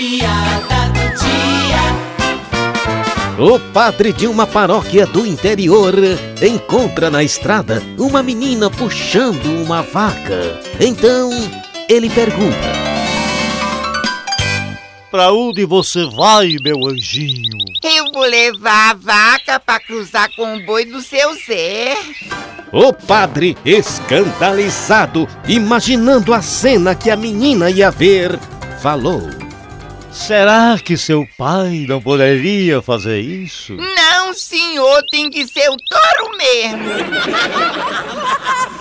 piada do dia. O padre de uma paróquia do interior encontra na estrada uma menina puxando uma vaca. Então ele pergunta: Pra onde você vai, meu anjinho? Eu vou levar a vaca para cruzar com o boi do seu Zé. O padre, escandalizado, imaginando a cena que a menina ia ver, falou: Será que seu pai não poderia fazer isso? Não, senhor, tem que ser o touro mesmo.